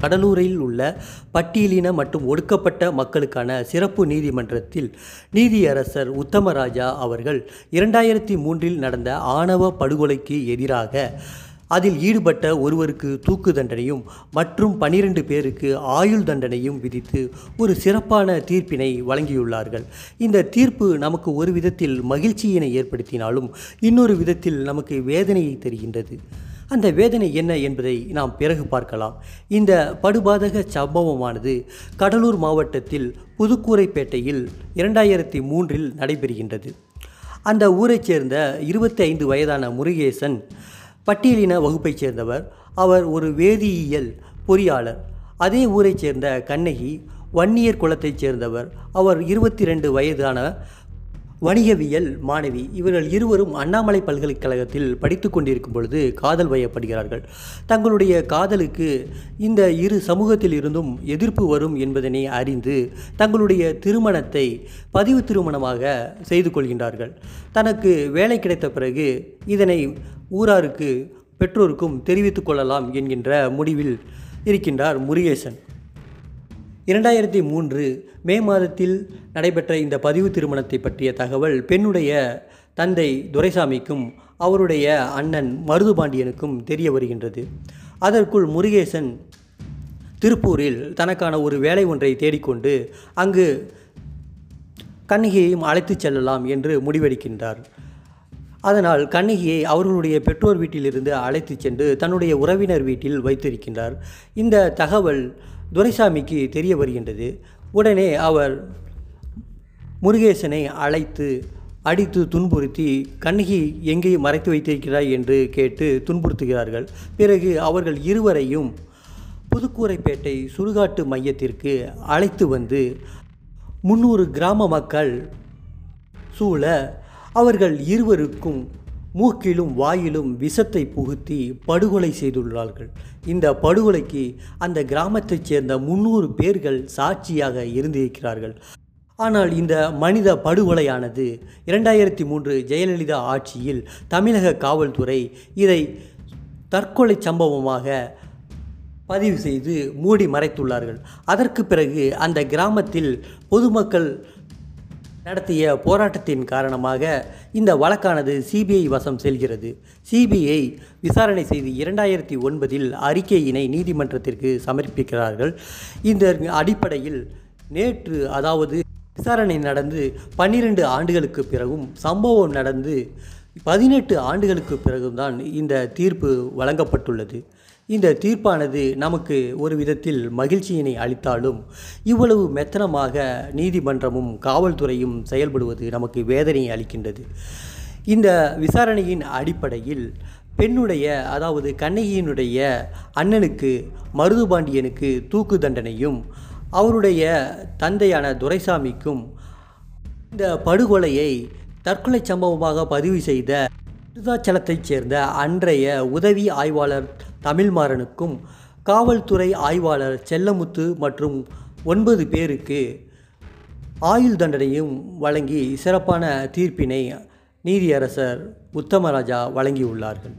கடலூரில் உள்ள பட்டியலின மற்றும் ஒடுக்கப்பட்ட மக்களுக்கான சிறப்பு நீதிமன்றத்தில் நீதியரசர் உத்தமராஜா அவர்கள் இரண்டாயிரத்தி மூன்றில் நடந்த ஆணவ படுகொலைக்கு எதிராக அதில் ஈடுபட்ட ஒருவருக்கு தூக்கு தண்டனையும் மற்றும் பனிரெண்டு பேருக்கு ஆயுள் தண்டனையும் விதித்து ஒரு சிறப்பான தீர்ப்பினை வழங்கியுள்ளார்கள். இந்த தீர்ப்பு நமக்கு ஒரு விதத்தில் மகிழ்ச்சியினை ஏற்படுத்தினாலும் இன்னொரு விதத்தில் நமக்கு வேதனையை தருகின்றது. அந்த வேதனை என்ன என்பதை நாம் பிறகு பார்க்கலாம். இந்த படுபாதக சம்பவமானது கடலூர் மாவட்டத்தில் புதுக்கூரைப்பேட்டையில் இரண்டாயிரத்தி மூன்றில் நடைபெறுகின்றது. அந்த ஊரைச் சேர்ந்த இருபத்தி ஐந்து வயதான முருகேசன் பட்டியலின வகுப்பைச் சேர்ந்தவர். அவர் ஒரு வேதியியல் பொறியாளர். அதே ஊரைச் சேர்ந்த கண்ணகி வன்னியர் குலத்தைச் சேர்ந்தவர். அவர் இருபத்தி ரெண்டு வயதான வணிகவியல் மாணவி. இவர்கள் இருவரும் அண்ணாமலை பல்கலைக்கழகத்தில் படித்து கொண்டிருக்கும் பொழுது காதல் வயப்படுகிறார்கள். தங்களுடைய காதலுக்கு இந்த இரு சமூகத்தில் இருந்தும் எதிர்ப்பு வரும் என்பதனை அறிந்து தங்களுடைய திருமணத்தை பதிவு திருமணமாக செய்து கொள்கின்றார்கள். தனக்கு வேலை கிடைத்த பிறகு இதனை ஊராருக்கு பெற்றோருக்கும் தெரிவித்துக் கொள்ளலாம் என்கின்ற முடிவில் இருக்கின்றார் முருகேசன். இரண்டாயிரத்தி மூன்று மே மாதத்தில் நடைபெற்ற இந்த பதிவு திருமணத்தை பற்றிய தகவல் பெண்ணுடைய தந்தை துரைசாமிக்கும் அவருடைய அண்ணன் மருதுபாண்டியனுக்கும் தெரிய வருகின்றது. அதற்குள் முருகேசன் திருப்பூரில் தனக்கான ஒரு வேலை ஒன்றை தேடிக்கொண்டு அங்கு கண்ணகியையும் அழைத்துச் செல்லலாம் என்று முடிவெடுக்கின்றார். அதனால் கண்ணகியை அவர்களுடைய பெற்றோர் வீட்டிலிருந்து அழைத்து சென்று தன்னுடைய உறவினர் வீட்டில் வைத்திருக்கின்றார். இந்த தகவல் துரைசாமிக்கு தெரிய வருகின்றது. உடனே அவர் முருகேசனை அழைத்து அடித்து துன்புறுத்தி கண்ணகி எங்கே மறைத்து வைத்திருக்கிறாய்? என்று கேட்டு துன்புறுத்துகிறார்கள். பிறகு அவர்கள் இருவரையும் புதுக்கூரைப்பேட்டை சுடுகாட்டு மையத்திற்கு அழைத்து வந்து முன்னூறு கிராம மக்கள் சூழ அவர்கள் இருவருக்கும் மூக்கிலும் வாயிலும் விஷத்தை புகுத்தி படுகொலை செய்துள்ளார்கள். இந்த படுகொலைக்கு அந்த கிராமத்தைச் சேர்ந்த முன்னூறு பேர்கள் சாட்சியாக இருந்திருக்கிறார்கள். ஆனால் இந்த மனித படுகொலையானது இரண்டாயிரத்தி மூன்று ஜெயலலிதா ஆட்சியில் தமிழக காவல்துறை இதை தற்கொலை சம்பவமாக பதிவு செய்து மூடி மறைத்துள்ளார்கள். அதற்கு பிறகு அந்த கிராமத்தில் பொதுமக்கள் நடத்திய போராட்டத்தின் காரணமாக இந்த வழக்கானது சிபிஐ வசம் செல்கிறது. சிபிஐ விசாரணை செய்து இரண்டாயிரத்தி ஒன்பதில் அறிக்கையினை நீதிமன்றத்திற்கு சமர்ப்பிக்கிறார்கள். இந்த அடிப்படையில் நேற்று அதாவது விசாரணை நடந்து பன்னிரண்டு ஆண்டுகளுக்கு பிறகும் சம்பவம் நடந்து பதினெட்டு ஆண்டுகளுக்கு பிறகும்தான் இந்த தீர்ப்பு வழங்கப்பட்டுள்ளது. இந்த தீர்ப்பானது நமக்கு ஒரு விதத்தில் மகிழ்ச்சியினை அளித்தாலும் இவ்வளவு மெத்தனமாக நீதிமன்றமும் காவல்துறையும் செயல்படுவது நமக்கு வேதனையை அளிக்கின்றது. இந்த விசாரணையின் அடிப்படையில் பெண்ணுடைய அதாவது கண்ணகியினுடைய அண்ணனுக்கு மருதுபாண்டியனுக்கு தூக்கு தண்டனையும் அவருடைய தந்தையான துரைசாமிக்கும் இந்த படுகொலையை தற்கொலை சம்பவமாக பதிவு செய்த விருதாச்சலத்தைச் சேர்ந்த அன்றைய உதவி ஆய்வாளர் தமிழ்மாறனுக்கும் காவல்துறை ஆய்வாளர் செல்லமுத்து மற்றும் ஒன்பது பேருக்கு ஆயுள் தண்டனையும் வழங்கி சிறப்பான தீர்ப்பினை நீதியரசர் உத்தமராஜா வழங்கியுள்ளார்கள்.